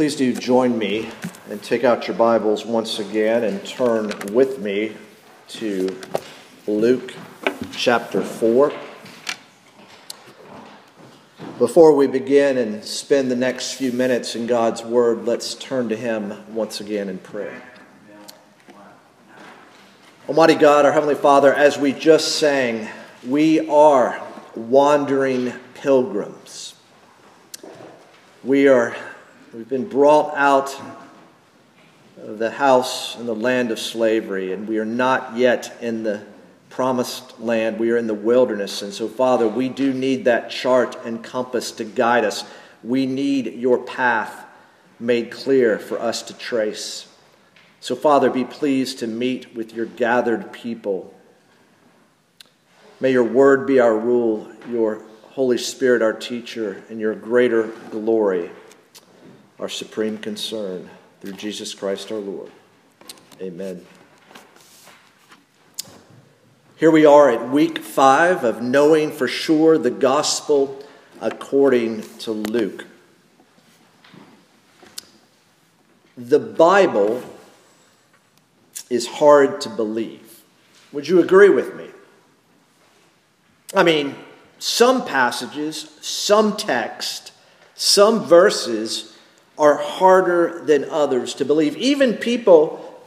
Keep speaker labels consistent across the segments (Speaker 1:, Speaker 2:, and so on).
Speaker 1: Please do join me and take out your Bibles once again and turn with me to Luke chapter 4. Before we begin and spend the next few minutes in God's Word, let's turn to Him once again in prayer. Almighty God, our Heavenly Father, as we just sang, we are wandering pilgrims. We are, we've been brought out of the house and the land of slavery, and we are not yet in the promised land. We are in the wilderness. And so, Father, we do need that chart and compass to guide us. We need your path made clear for us to trace. So, Father, be pleased to meet with your gathered people. May your word be our rule, your Holy Spirit our teacher, and your greater glory our supreme concern. Through Jesus Christ our Lord. Amen. Here we are at week five of knowing for sure the gospel according to Luke. The Bible is hard to believe. Would you agree with me? I mean, some passages, some text, some verses are harder than others to believe. Even people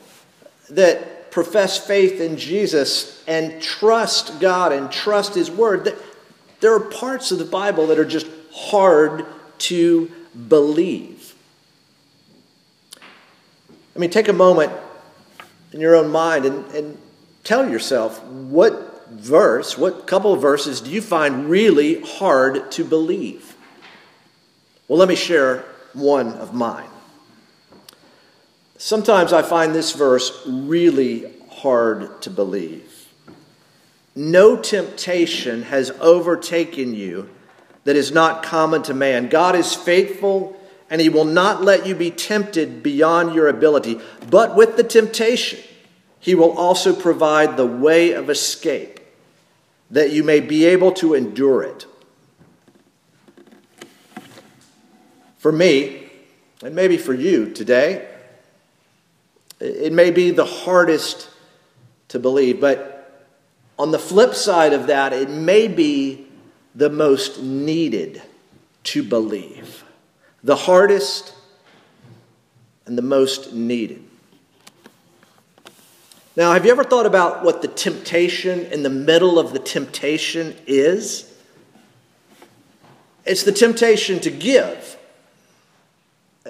Speaker 1: that profess faith in Jesus and trust God and trust His Word, there are parts of the Bible that are just hard to believe. I mean, take a moment in your own mind and, and tell yourself what verse, what couple of verses do you find really hard to believe? Well, let me share one of mine. Sometimes I find this verse really hard to believe. No temptation has overtaken you that is not common to man. God is faithful and he will not let you be tempted beyond your ability. But with the temptation, he will also provide the way of escape that you may be able to endure it. For me, and maybe for you today, it may be the hardest to believe, but on the flip side of that, it may be the most needed to believe. The hardest and the most needed. Now, have you ever thought about what the temptation in the middle of the temptation is? It's the temptation to give.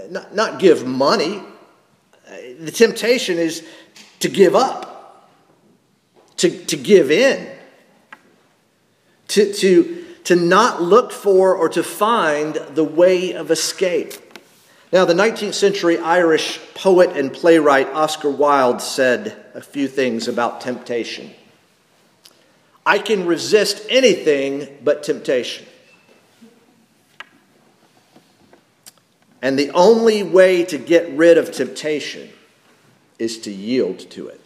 Speaker 1: Not, not give money, the temptation is to give up, to, to give in, to, to, to not look for or to find the way of escape. Now, the 19th century Irish poet and playwright Oscar Wilde said a few things about temptation. I can resist anything but temptation. And the only way to get rid of temptation is to yield to it.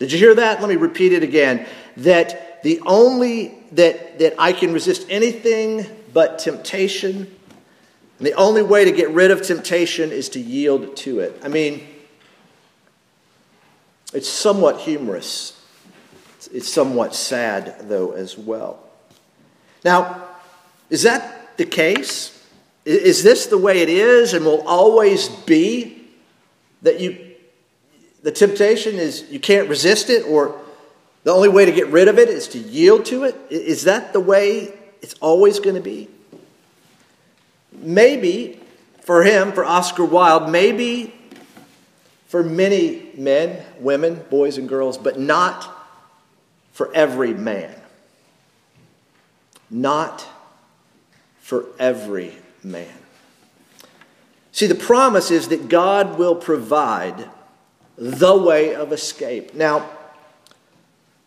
Speaker 1: Did you hear that? Let me repeat it again. That the only that that I can resist anything but temptation, and the only way to get rid of temptation is to yield to it. I mean, it's somewhat humorous. It's somewhat sad, though, as well. Now, is that the case? Is this the way it is and will always be that you the temptation is you can't resist it, or the only way to get rid of it is to yield to it? Is that the way it's always going to be? Maybe for him, for Oscar Wilde, maybe for many men, women, boys, and girls, but not for every man. Not for every man. See, the promise is that God will provide the way of escape. Now,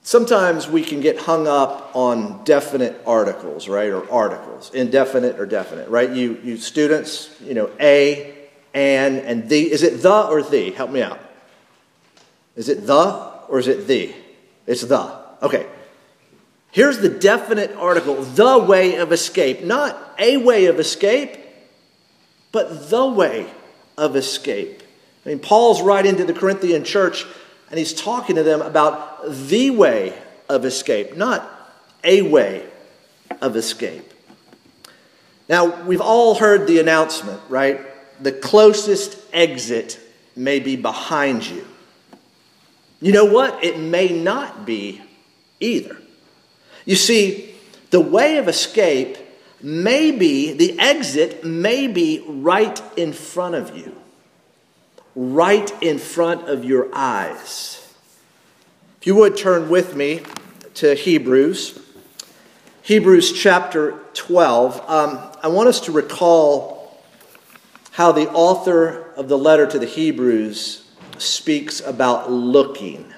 Speaker 1: sometimes we can get hung up on definite articles, right? Or articles, indefinite or definite, right? You, you students, you know, a, an, and the. Is it the or the? Help me out. Is it the or is it the? It's the. Okay. Here's the definite article the way of escape. Not a way of escape, but the way of escape. I mean, Paul's writing to the Corinthian church and he's talking to them about the way of escape, not a way of escape. Now, we've all heard the announcement, right? The closest exit may be behind you. You know what? It may not be either. You see, the way of escape may be, the exit may be right in front of you, right in front of your eyes. If you would turn with me to Hebrews, Hebrews chapter 12. Um, I want us to recall how the author of the letter to the Hebrews speaks about looking.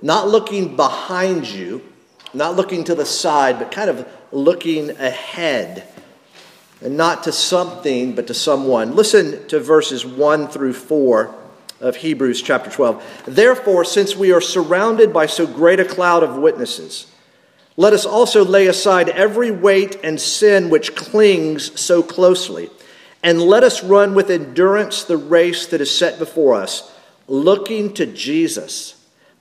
Speaker 1: Not looking behind you, not looking to the side, but kind of looking ahead. And not to something, but to someone. Listen to verses 1 through 4 of Hebrews chapter 12. Therefore, since we are surrounded by so great a cloud of witnesses, let us also lay aside every weight and sin which clings so closely, and let us run with endurance the race that is set before us, looking to Jesus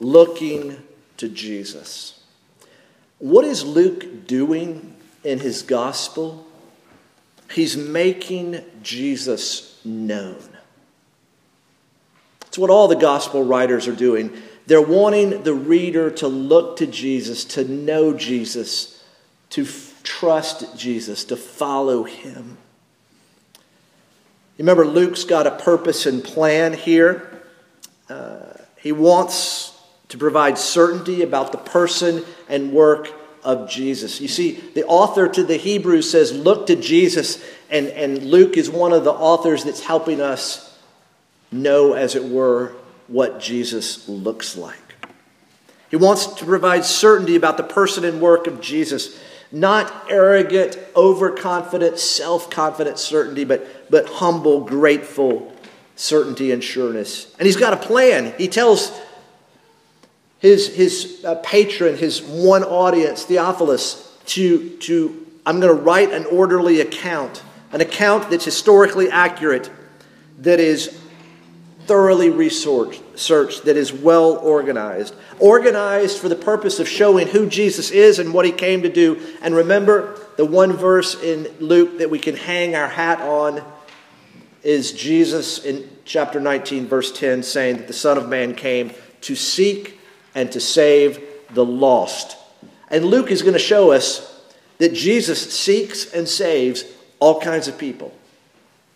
Speaker 1: looking to Jesus. What is Luke doing in his gospel? He's making Jesus known. It's what all the gospel writers are doing. They're wanting the reader to look to Jesus, to know Jesus, to f- trust Jesus, to follow him. You remember, Luke's got a purpose and plan here. Uh, he wants to provide certainty about the person and work of Jesus. You see, the author to the Hebrews says, Look to Jesus, and, and Luke is one of the authors that's helping us know, as it were, what Jesus looks like. He wants to provide certainty about the person and work of Jesus, not arrogant, overconfident, self confident certainty, but, but humble, grateful certainty and sureness. And he's got a plan. He tells his, his uh, patron, his one audience, Theophilus, to, to I'm going to write an orderly account, an account that's historically accurate, that is thoroughly researched, that is well organized. Organized for the purpose of showing who Jesus is and what he came to do. And remember, the one verse in Luke that we can hang our hat on is Jesus in chapter 19, verse 10, saying that the Son of Man came to seek and to save the lost. And Luke is going to show us that Jesus seeks and saves all kinds of people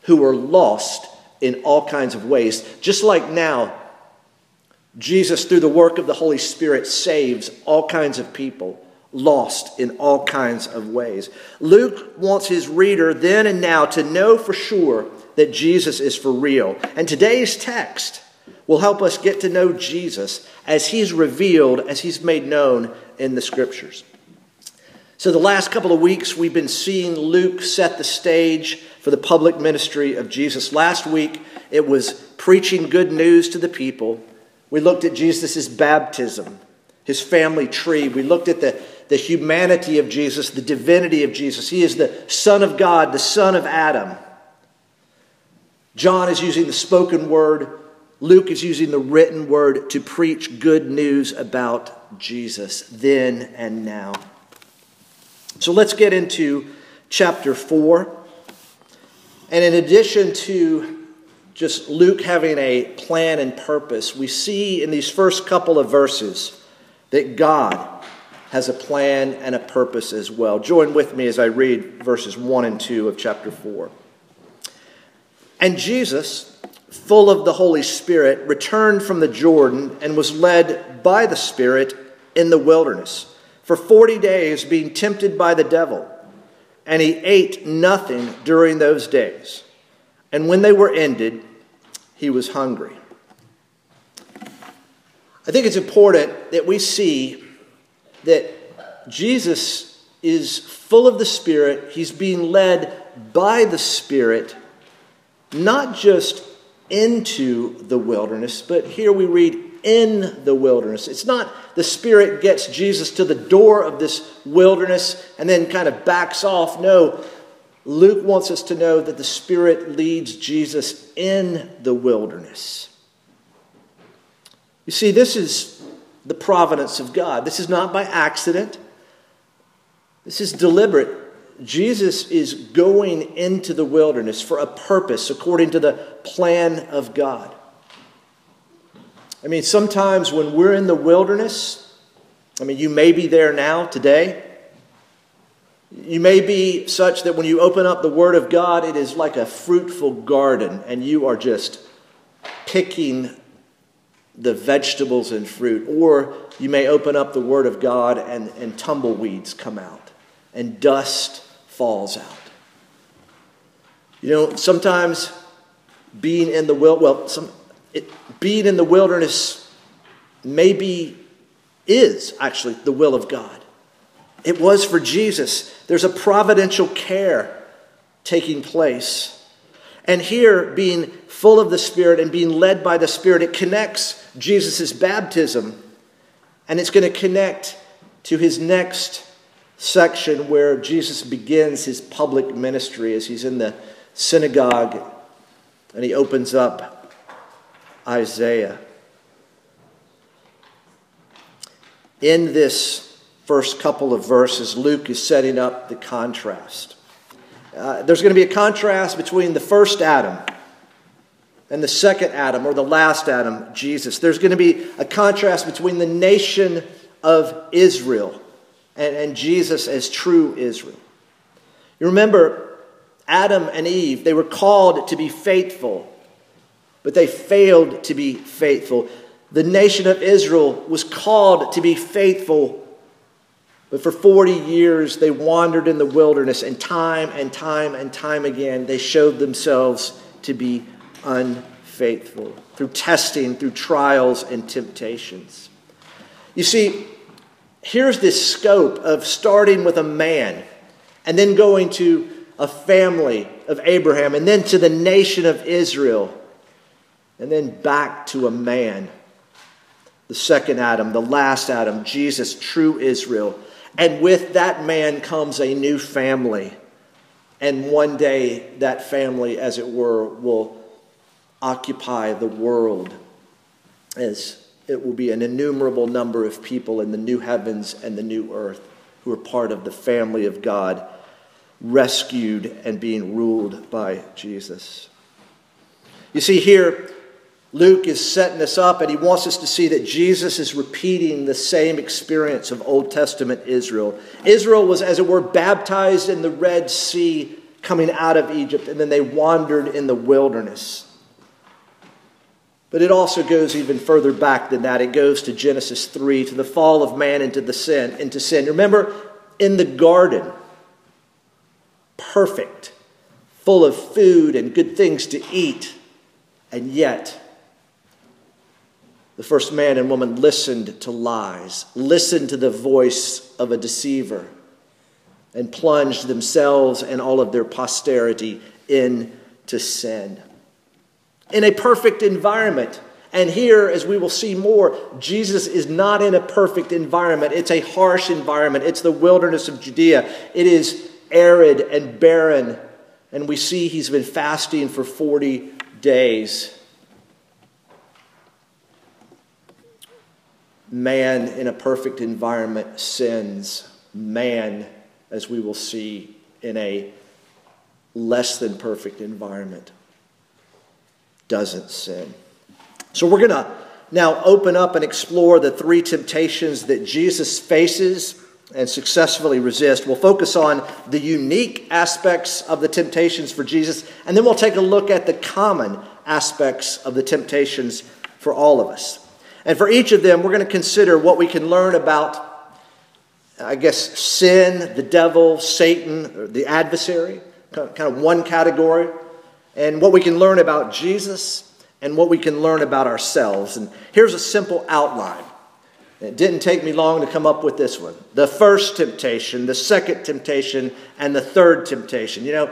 Speaker 1: who are lost in all kinds of ways. Just like now, Jesus, through the work of the Holy Spirit, saves all kinds of people lost in all kinds of ways. Luke wants his reader then and now to know for sure that Jesus is for real. And today's text will help us get to know Jesus as he's revealed, as he's made known in the scriptures. So, the last couple of weeks, we've been seeing Luke set the stage for the public ministry of Jesus. Last week, it was preaching good news to the people. We looked at Jesus' baptism, his family tree. We looked at the, the humanity of Jesus, the divinity of Jesus. He is the Son of God, the Son of Adam. John is using the spoken word Luke is using the written word to preach good news about Jesus then and now. So let's get into chapter 4. And in addition to just Luke having a plan and purpose, we see in these first couple of verses that God has a plan and a purpose as well. Join with me as I read verses 1 and 2 of chapter 4. And Jesus full of the Holy Spirit, returned from the Jordan and was led by the Spirit in the wilderness for 40 days, being tempted by the devil. And he ate nothing during those days. And when they were ended, he was hungry. I think it's important that we see that Jesus is full of the Spirit. He's being led by the Spirit, not just into the wilderness, but here we read in the wilderness. It's not the Spirit gets Jesus to the door of this wilderness and then kind of backs off. No, Luke wants us to know that the Spirit leads Jesus in the wilderness. You see, this is the providence of God. This is not by accident, this is deliberate. Jesus is going into the wilderness for a purpose according to the plan of God. I mean, sometimes when we're in the wilderness, I mean, you may be there now today. You may be such that when you open up the Word of God, it is like a fruitful garden, and you are just picking the vegetables and fruit. Or you may open up the Word of God, and, and tumbleweeds come out, and dust falls out. You know, sometimes being in the will, well, some, it, being in the wilderness maybe is actually the will of God. It was for Jesus. There's a providential care taking place. And here, being full of the Spirit and being led by the Spirit, it connects Jesus' baptism and it's going to connect to his next section where Jesus begins his public ministry as he's in the synagogue and he opens up Isaiah. In this first couple of verses, Luke is setting up the contrast. Uh, there's going to be a contrast between the first Adam and the second Adam, or the last Adam, Jesus. There's going to be a contrast between the nation of Israel and, and Jesus as true Israel. You remember Adam and Eve, they were called to be faithful, but they failed to be faithful. The nation of Israel was called to be faithful, but for 40 years they wandered in the wilderness, and time and time and time again they showed themselves to be unfaithful through testing, through trials and temptations. You see, here's this scope of starting with a man and then going to a family of Abraham and then to the nation of Israel and then back to a man. The second Adam, the last Adam, Jesus, true Israel. And with that man comes a new family. And one day, that family, as it were, will occupy the world as it will be an innumerable number of people in the new heavens and the new earth who are part of the family of God, rescued and being ruled by Jesus. You see, here, Luke is setting us up and he wants us to see that Jesus is repeating the same experience of Old Testament Israel. Israel was, as it were, baptized in the Red Sea coming out of Egypt, and then they wandered in the wilderness. But it also goes even further back than that. It goes to Genesis 3, to the fall of man into the sin, into sin. Remember, in the garden, perfect, full of food and good things to eat, and yet the first man and woman listened to lies, listened to the voice of a deceiver, and plunged themselves and all of their posterity into sin in a perfect environment. And here, as we will see more, Jesus is not in a perfect environment. It's a harsh environment. It's the wilderness of Judea. It is arid and barren. And we see he's been fasting for 40 days. Man in a perfect environment sins. Man, as we will see, in a less than perfect environment doesn't sin. So we're going to now open up and explore the three temptations that Jesus faces and successfully resist. We'll focus on the unique aspects of the temptations for Jesus, and then we'll take a look at the common aspects of the temptations for all of us. And for each of them, we're going to consider what we can learn about, I guess, sin, the devil, Satan, the adversary, kind of one category and what we can learn about Jesus and what we can learn about ourselves. And here's a simple outline. It didn't take me long to come up with this one. The first temptation, the second temptation, and the third temptation. You know,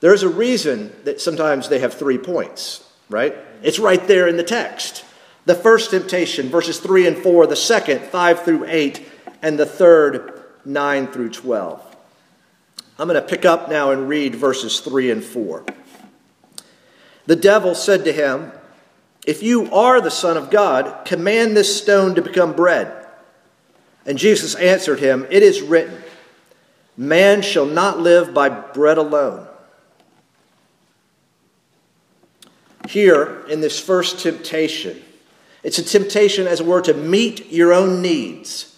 Speaker 1: there's a reason that sometimes they have three points, right? It's right there in the text. The first temptation, verses 3 and 4, the second, 5 through 8, and the third, 9 through 12. I'm going to pick up now and read verses 3 and 4. The devil said to him, If you are the Son of God, command this stone to become bread. And Jesus answered him, It is written, Man shall not live by bread alone. Here, in this first temptation, it's a temptation, as it were, to meet your own needs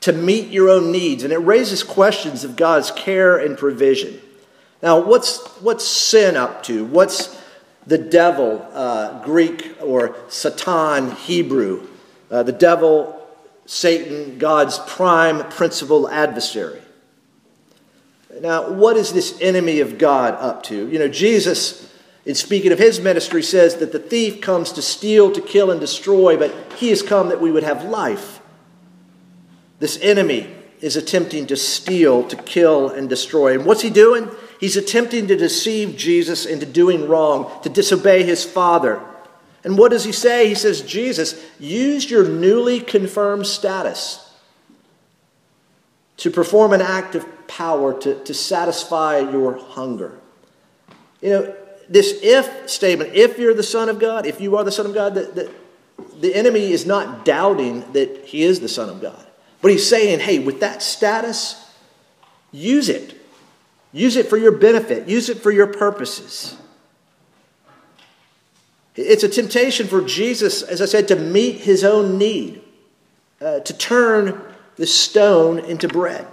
Speaker 1: to meet your own needs. And it raises questions of God's care and provision. Now, what's, what's sin up to? What's the devil, uh, Greek, or Satan, Hebrew? Uh, the devil, Satan, God's prime principal adversary. Now, what is this enemy of God up to? You know, Jesus, in speaking of his ministry, says that the thief comes to steal, to kill, and destroy, but he has come that we would have life this enemy is attempting to steal, to kill, and destroy. And what's he doing? He's attempting to deceive Jesus into doing wrong, to disobey his Father. And what does he say? He says, Jesus, use your newly confirmed status to perform an act of power to, to satisfy your hunger. You know, this if statement, if you're the Son of God, if you are the Son of God, the, the, the enemy is not doubting that he is the Son of God. But he's saying, hey, with that status, use it. Use it for your benefit, use it for your purposes. It's a temptation for Jesus, as I said, to meet his own need, uh, to turn the stone into bread.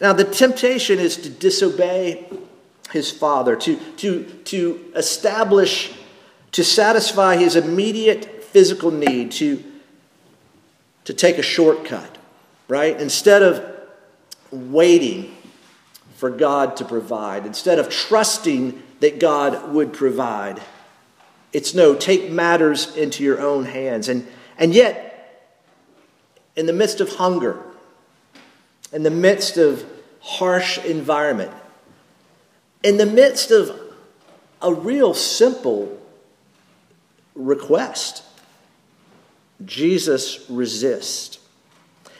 Speaker 1: Now, the temptation is to disobey his father, to, to, to establish, to satisfy his immediate physical need, to to take a shortcut, right? Instead of waiting for God to provide, instead of trusting that God would provide, it's no, take matters into your own hands. And, and yet, in the midst of hunger, in the midst of harsh environment, in the midst of a real simple request, Jesus resists.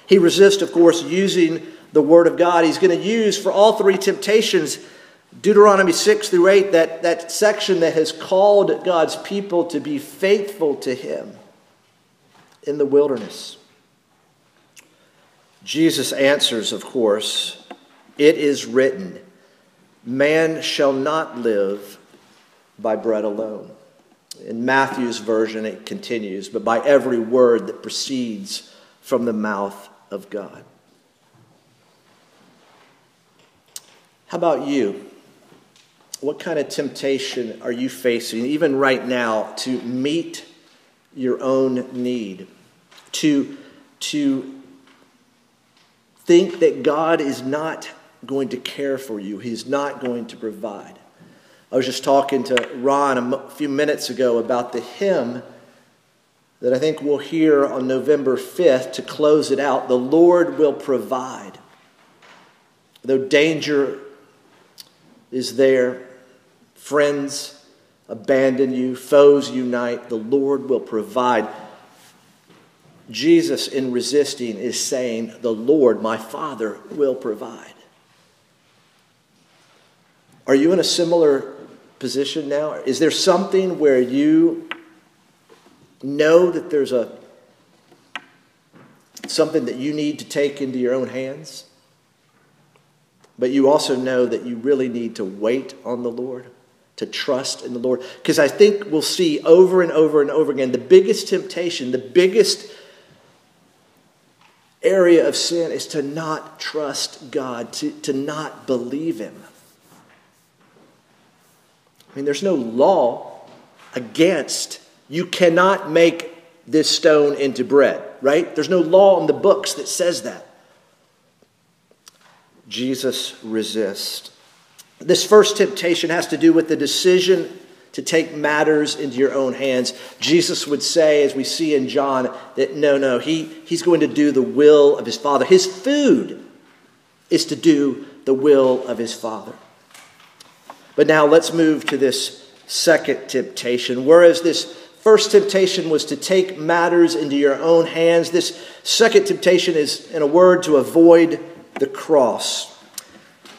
Speaker 1: He resists, of course, using the Word of God. He's going to use for all three temptations Deuteronomy 6 through 8, that, that section that has called God's people to be faithful to Him in the wilderness. Jesus answers, of course, it is written, Man shall not live by bread alone. In Matthew's version, it continues, but by every word that proceeds from the mouth of God. How about you? What kind of temptation are you facing, even right now, to meet your own need? To, to think that God is not going to care for you, He's not going to provide. I was just talking to Ron a few minutes ago about the hymn that I think we'll hear on November 5th to close it out. The Lord will provide. Though danger is there, friends abandon you, foes unite, the Lord will provide. Jesus, in resisting, is saying, The Lord, my Father, will provide. Are you in a similar position now? Is there something where you know that there's a something that you need to take into your own hands? But you also know that you really need to wait on the Lord, to trust in the Lord. Because I think we'll see over and over and over again the biggest temptation, the biggest area of sin is to not trust God, to, to not believe Him. I mean, there's no law against you cannot make this stone into bread, right? There's no law in the books that says that. Jesus resist. This first temptation has to do with the decision to take matters into your own hands. Jesus would say, as we see in John, that no, no, he, he's going to do the will of his Father. His food is to do the will of his Father. But now let's move to this second temptation. Whereas this first temptation was to take matters into your own hands, this second temptation is, in a word, to avoid the cross.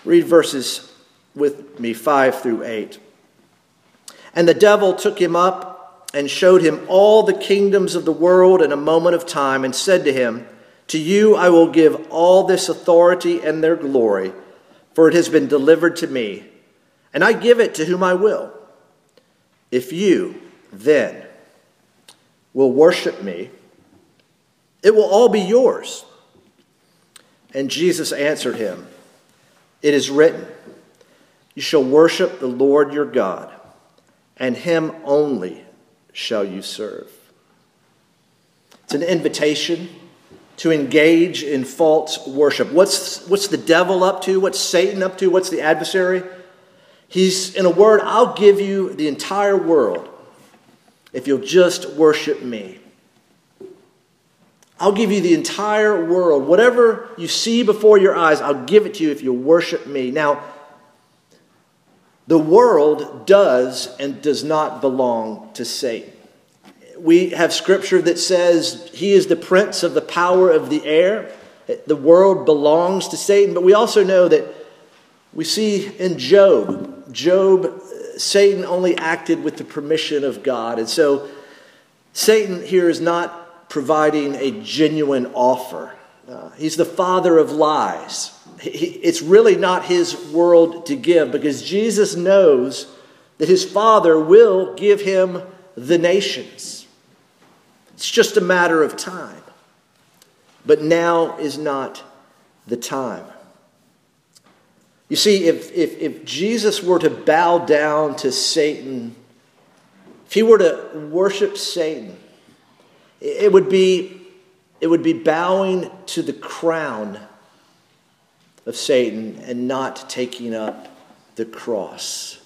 Speaker 1: Read verses with me 5 through 8. And the devil took him up and showed him all the kingdoms of the world in a moment of time, and said to him, To you I will give all this authority and their glory, for it has been delivered to me, and I give it to whom I will. If you, then, will worship me, it will all be yours. And Jesus answered him, It is written, You shall worship the Lord your God and him only shall you serve. It's an invitation to engage in false worship. What's, what's the devil up to? What's Satan up to? What's the adversary? He's, in a word, I'll give you the entire world if you'll just worship me. I'll give you the entire world. Whatever you see before your eyes, I'll give it to you if you'll worship me. Now, the world does and does not belong to Satan. We have scripture that says he is the prince of the power of the air. The world belongs to Satan, but we also know that we see in Job, Job, uh, Satan only acted with the permission of God. And so Satan here is not providing a genuine offer. Uh, he's the father of lies it's really not his world to give because Jesus knows that his Father will give him the nations. It's just a matter of time. But now is not the time. You see, if, if, if Jesus were to bow down to Satan, if he were to worship Satan, it would be, it would be bowing to the crown of Satan and not taking up the cross.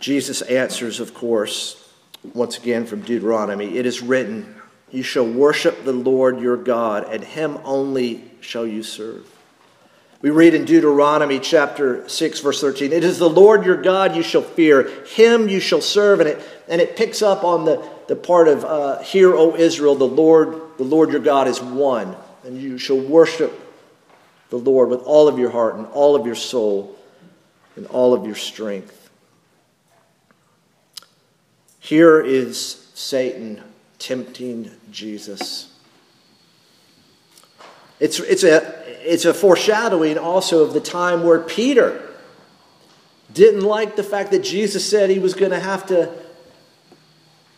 Speaker 1: Jesus answers, of course, once again from Deuteronomy It is written, You shall worship the Lord your God, and him only shall you serve. We read in Deuteronomy chapter 6, verse 13, It is the Lord your God you shall fear, him you shall serve. And it, and it picks up on the, the part of, uh, Hear, O Israel, the Lord, the Lord your God is one and you shall worship the Lord with all of your heart and all of your soul and all of your strength. Here is Satan tempting Jesus. It's, it's, a, it's a foreshadowing also of the time where Peter didn't like the fact that Jesus said he was going to have to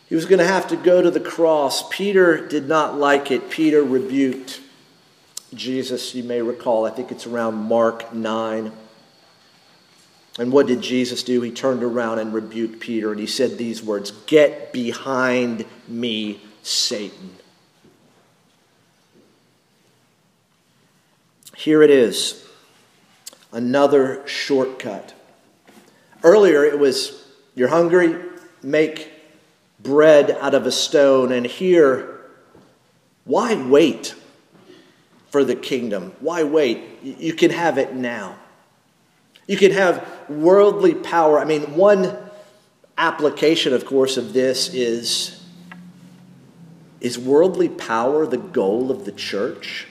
Speaker 1: he was going to have to go to the cross. Peter did not like it. Peter rebuked Jesus, you may recall, I think it's around Mark 9. And what did Jesus do? He turned around and rebuked Peter and he said these words Get behind me, Satan. Here it is another shortcut. Earlier it was you're hungry, make bread out of a stone. And here, why wait? for the kingdom. Why wait? You can have it now. You can have worldly power. I mean, one application, of course, of this is is worldly power the goal of the church?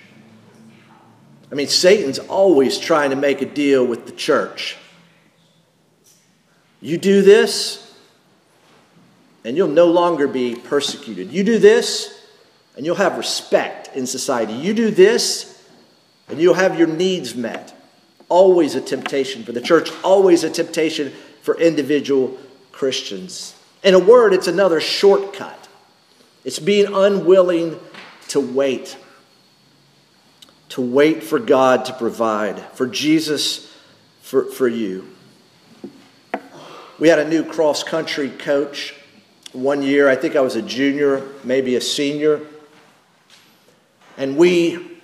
Speaker 1: I mean, Satan's always trying to make a deal with the church. You do this, and you'll no longer be persecuted. You do this, and you'll have respect in society. You do this, and you'll have your needs met. Always a temptation for the church, always a temptation for individual Christians. In a word, it's another shortcut. It's being unwilling to wait, to wait for God to provide, for Jesus, for, for you. We had a new cross country coach one year. I think I was a junior, maybe a senior. And we,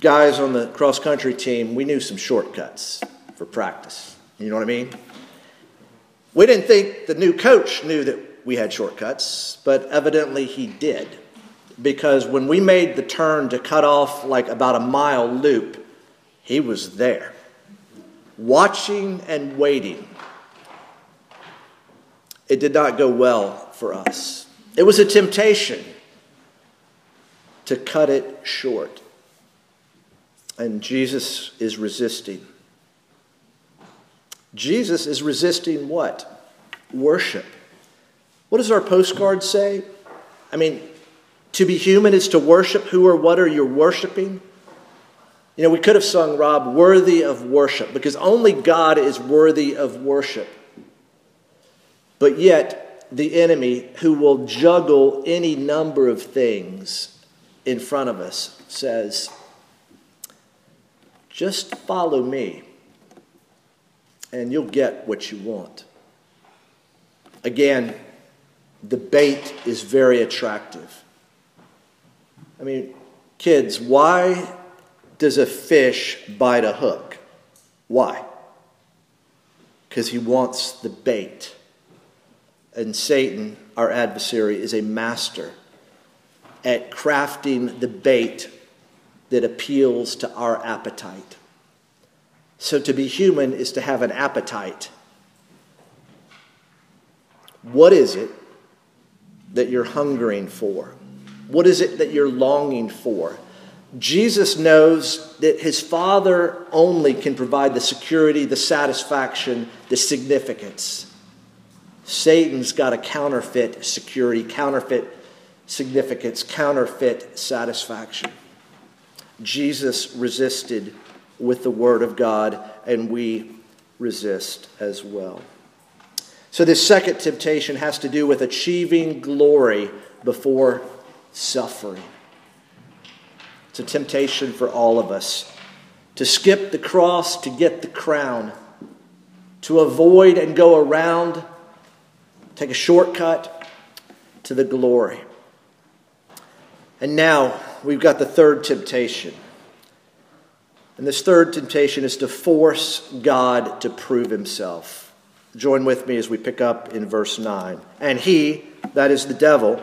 Speaker 1: guys on the cross country team, we knew some shortcuts for practice. You know what I mean? We didn't think the new coach knew that we had shortcuts, but evidently he did. Because when we made the turn to cut off like about a mile loop, he was there, watching and waiting. It did not go well for us. It was a temptation to cut it short. And Jesus is resisting. Jesus is resisting what? Worship. What does our postcard say? I mean, to be human is to worship. Who or what are you worshiping? You know, we could have sung, Rob, worthy of worship, because only God is worthy of worship. But yet, the enemy, who will juggle any number of things in front of us, says, just follow me, and you'll get what you want. Again, the bait is very attractive. I mean, kids, why does a fish bite a hook? Why? Because he wants the bait. And Satan, our adversary, is a master at crafting the bait that appeals to our appetite. So to be human is to have an appetite. What is it that you're hungering for? What is it that you're longing for? Jesus knows that his Father only can provide the security, the satisfaction, the significance. Satan's got a counterfeit security, counterfeit significance, counterfeit satisfaction. Jesus resisted with the Word of God, and we resist as well. So, this second temptation has to do with achieving glory before suffering. It's a temptation for all of us to skip the cross to get the crown, to avoid and go around, take a shortcut to the glory. And now we've got the third temptation. And this third temptation is to force God to prove himself. Join with me as we pick up in verse 9. And he, that is the devil,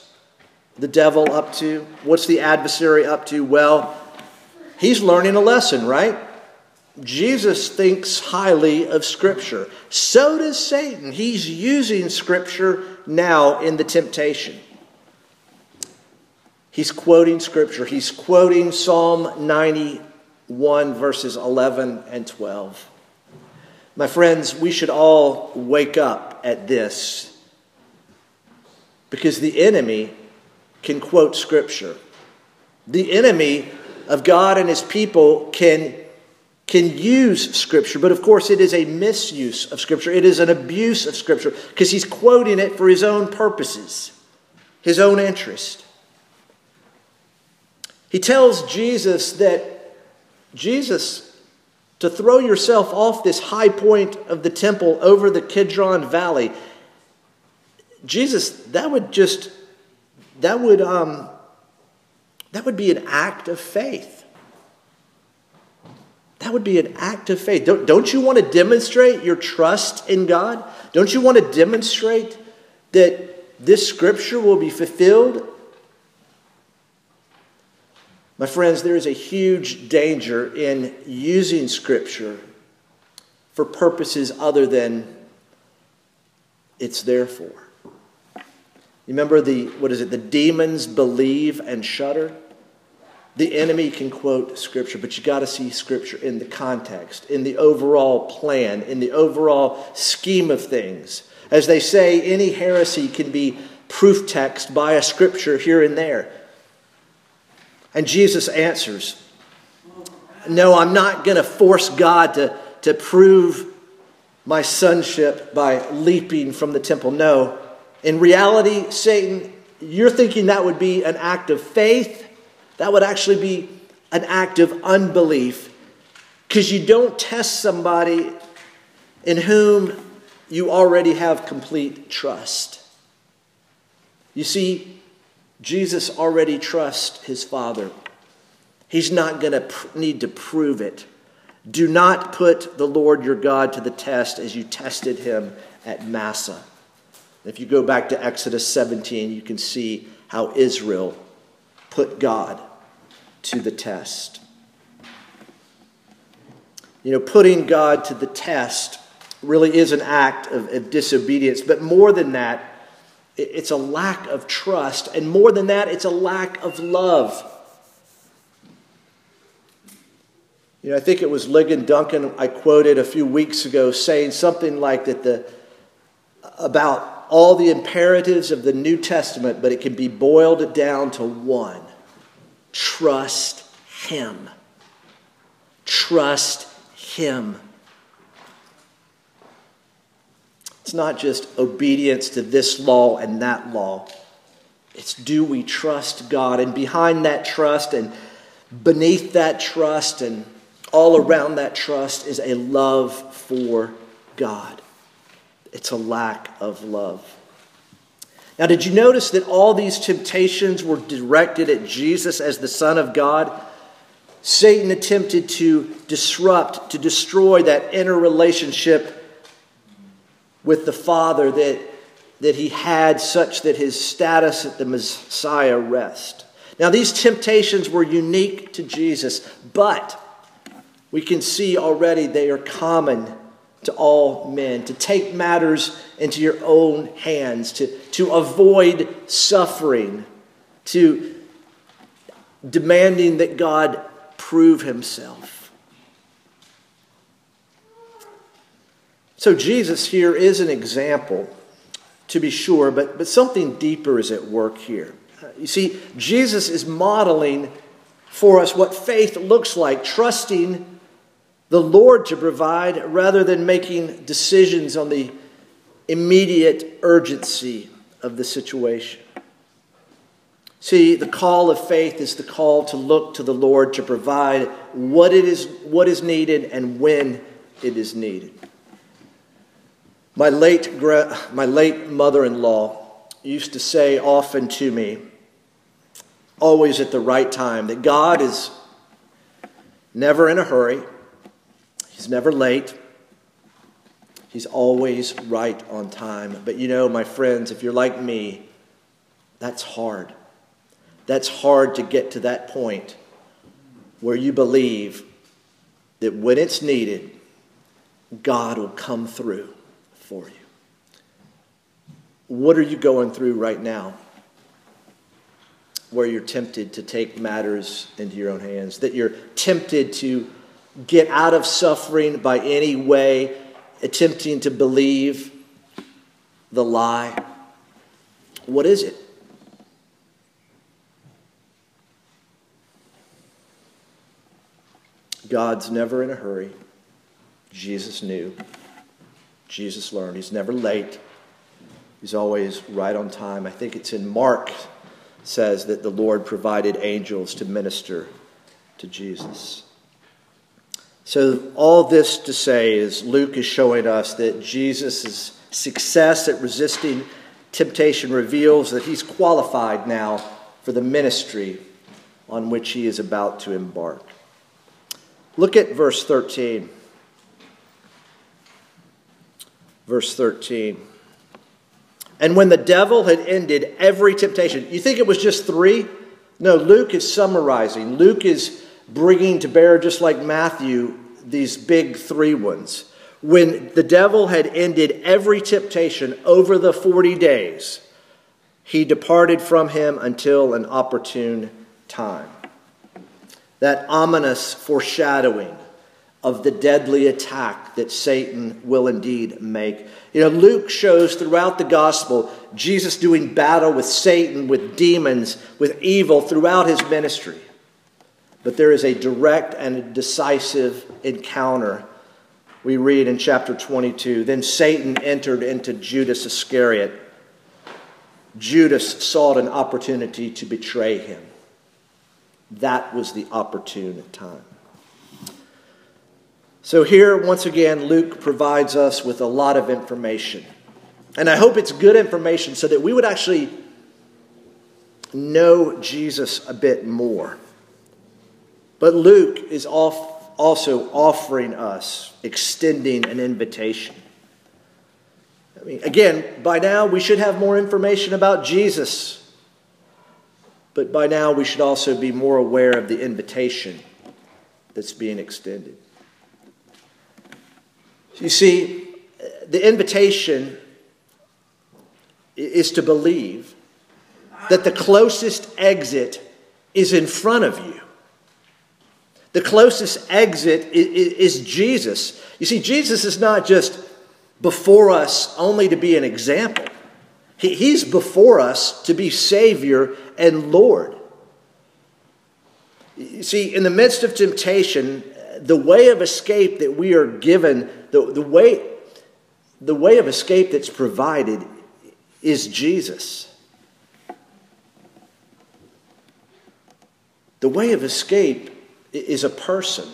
Speaker 1: the devil up to? What's the adversary up to? Well, he's learning a lesson, right? Jesus thinks highly of Scripture. So does Satan. He's using Scripture now in the temptation. He's quoting Scripture. He's quoting Psalm 91, verses 11 and 12. My friends, we should all wake up at this because the enemy can quote Scripture. The enemy of God and his people can, can use Scripture, but of course, it is a misuse of Scripture. It is an abuse of Scripture because he's quoting it for his own purposes, his own interest. He tells Jesus that Jesus, to throw yourself off this high point of the temple over the Kidron Valley, Jesus, that would just, that would, um, that would be an act of faith. That would be an act of faith. Don't, don't you want to demonstrate your trust in God? Don't you want to demonstrate that this scripture will be fulfilled? My friends, there is a huge danger in using scripture for purposes other than it's there for. You remember the, what is it, the demons believe and shudder? The enemy can quote Scripture, but you got to see Scripture in the context, in the overall plan, in the overall scheme of things. As they say, any heresy can be proof text by a Scripture here and there. And Jesus answers, No, I'm not going to force God to, to prove my sonship by leaping from the temple. No. In reality, Satan, you're thinking that would be an act of faith. That would actually be an act of unbelief because you don't test somebody in whom you already have complete trust. You see, Jesus already trusts his Father. He's not going to pr- need to prove it. Do not put the Lord your God to the test as you tested him at Massah. If you go back to Exodus 17, you can see how Israel put God to the test. You know, putting God to the test really is an act of, of disobedience, but more than that, it's a lack of trust. And more than that, it's a lack of love. You know, I think it was Ligon Duncan I quoted a few weeks ago saying something like that the, about all the imperatives of the New Testament, but it can be boiled down to one trust Him. Trust Him. It's not just obedience to this law and that law. It's do we trust God? And behind that trust and beneath that trust and all around that trust is a love for God. It's a lack of love. Now, did you notice that all these temptations were directed at Jesus as the Son of God? Satan attempted to disrupt, to destroy that inner relationship with the Father that, that he had, such that his status at the Messiah rest. Now, these temptations were unique to Jesus, but we can see already they are common to all men, to take matters into your own hands, to, to avoid suffering, to demanding that God prove himself. So, Jesus here is an example, to be sure, but, but something deeper is at work here. You see, Jesus is modeling for us what faith looks like, trusting the Lord to provide rather than making decisions on the immediate urgency of the situation. See, the call of faith is the call to look to the Lord to provide what it is what is needed and when it is needed. My late my late mother-in-law used to say often to me, always at the right time, that God is never in a hurry. He's never late. He's always right on time. But you know, my friends, if you're like me, that's hard. That's hard to get to that point where you believe that when it's needed, God will come through for you. What are you going through right now where you're tempted to take matters into your own hands? That you're tempted to get out of suffering by any way, attempting to believe the lie? What is it? God's never in a hurry. Jesus knew. Jesus learned. He's never late. He's always right on time. I think it's in Mark says that the Lord provided angels to minister to Jesus. So, all this to say is Luke is showing us that Jesus' success at resisting temptation reveals that he's qualified now for the ministry on which he is about to embark. Look at verse 13. Verse 13. And when the devil had ended every temptation, you think it was just three? No, Luke is summarizing. Luke is bringing to bear, just like Matthew, these big three ones. When the devil had ended every temptation over the 40 days, he departed from him until an opportune time. That ominous foreshadowing of the deadly attack that Satan will indeed make. You know, Luke shows throughout the gospel Jesus doing battle with Satan, with demons, with evil throughout his ministry. But there is a direct and decisive encounter we read in chapter 22 Then Satan entered into Judas Iscariot. Judas sought an opportunity to betray him. That was the opportune time. So, here, once again, Luke provides us with a lot of information. And I hope it's good information so that we would actually know Jesus a bit more. But Luke is also offering us, extending an invitation. I mean, again, by now we should have more information about Jesus. But by now we should also be more aware of the invitation that's being extended. You see, the invitation is to believe that the closest exit is in front of you. The closest exit is Jesus. You see, Jesus is not just before us only to be an example, He's before us to be Savior and Lord. You see, in the midst of temptation, the way of escape that we are given, the, the, way, the way of escape that's provided is Jesus. The way of escape is a person,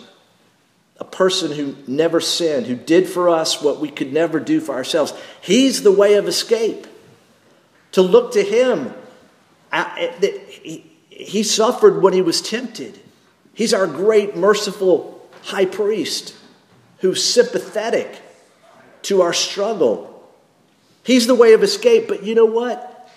Speaker 1: a person who never sinned, who did for us what we could never do for ourselves. He's the way of escape. To look to Him. He suffered when He was tempted. He's our great, merciful high priest who's sympathetic to our struggle. He's the way of escape, but you know what?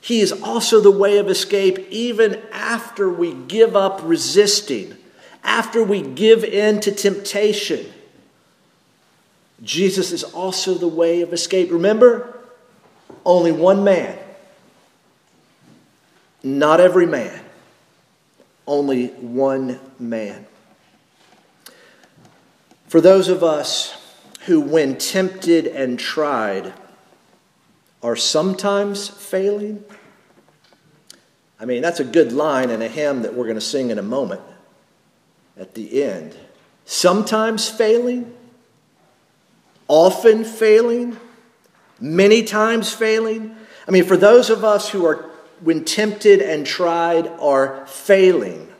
Speaker 1: He is also the way of escape even after we give up resisting, after we give in to temptation. Jesus is also the way of escape. Remember, only one man, not every man, only one man. For those of us who, when tempted and tried, are sometimes failing. I mean, that's a good line in a hymn that we're going to sing in a moment at the end. Sometimes failing, often failing, many times failing. I mean, for those of us who are, when tempted and tried, are failing,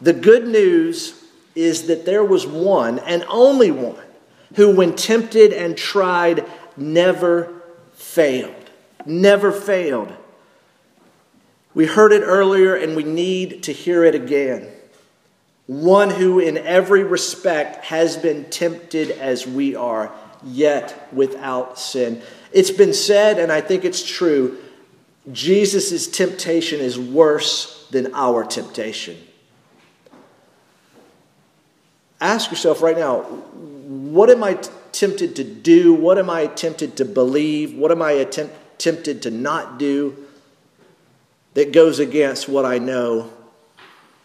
Speaker 1: the good news is that there was one and only one who, when tempted and tried, never failed. Never failed. We heard it earlier and we need to hear it again. One who, in every respect, has been tempted as we are, yet without sin. It's been said, and I think it's true Jesus' temptation is worse than our temptation. Ask yourself right now what am I t- tempted to do? What am I tempted to believe? What am I attempt, tempted to not do that goes against what I know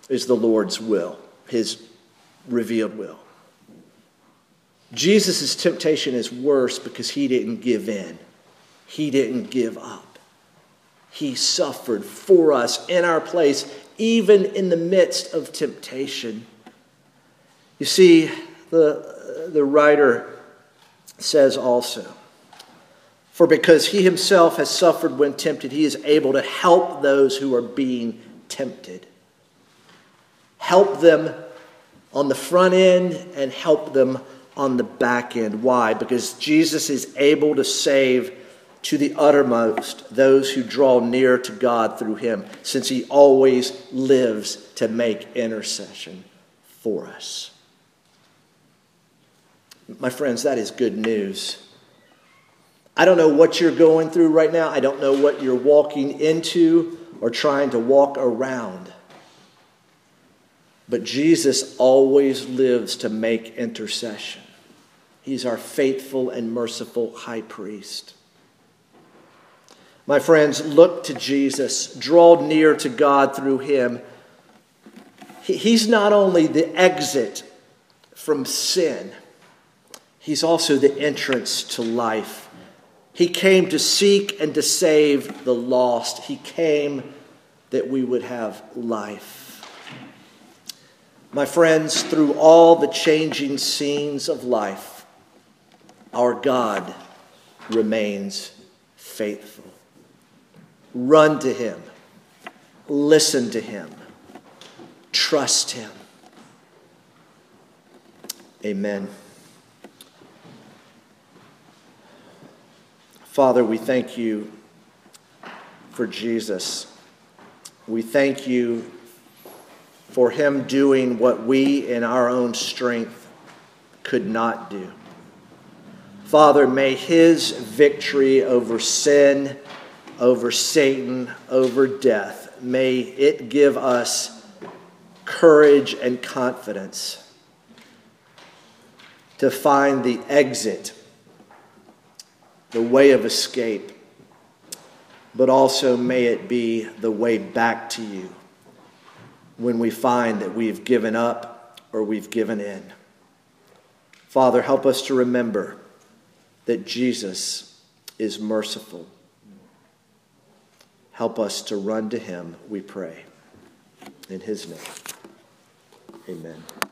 Speaker 1: is the Lord's will, His revealed will? Jesus' temptation is worse because he didn't give in, he didn't give up. He suffered for us in our place, even in the midst of temptation. You see, the, the writer says also, For because he himself has suffered when tempted, he is able to help those who are being tempted. Help them on the front end and help them on the back end. Why? Because Jesus is able to save to the uttermost those who draw near to God through him, since he always lives to make intercession for us. My friends, that is good news. I don't know what you're going through right now. I don't know what you're walking into or trying to walk around. But Jesus always lives to make intercession. He's our faithful and merciful high priest. My friends, look to Jesus, draw near to God through him. He's not only the exit from sin, He's also the entrance to life. He came to seek and to save the lost. He came that we would have life. My friends, through all the changing scenes of life, our God remains faithful. Run to him, listen to him, trust him. Amen. Father, we thank you for Jesus. We thank you for him doing what we in our own strength could not do. Father, may his victory over sin, over Satan, over death, may it give us courage and confidence to find the exit, the way of escape, but also may it be the way back to you when we find that we've given up or we've given in. Father, help us to remember that Jesus is merciful. Help us to run to him, we pray. In his name, amen.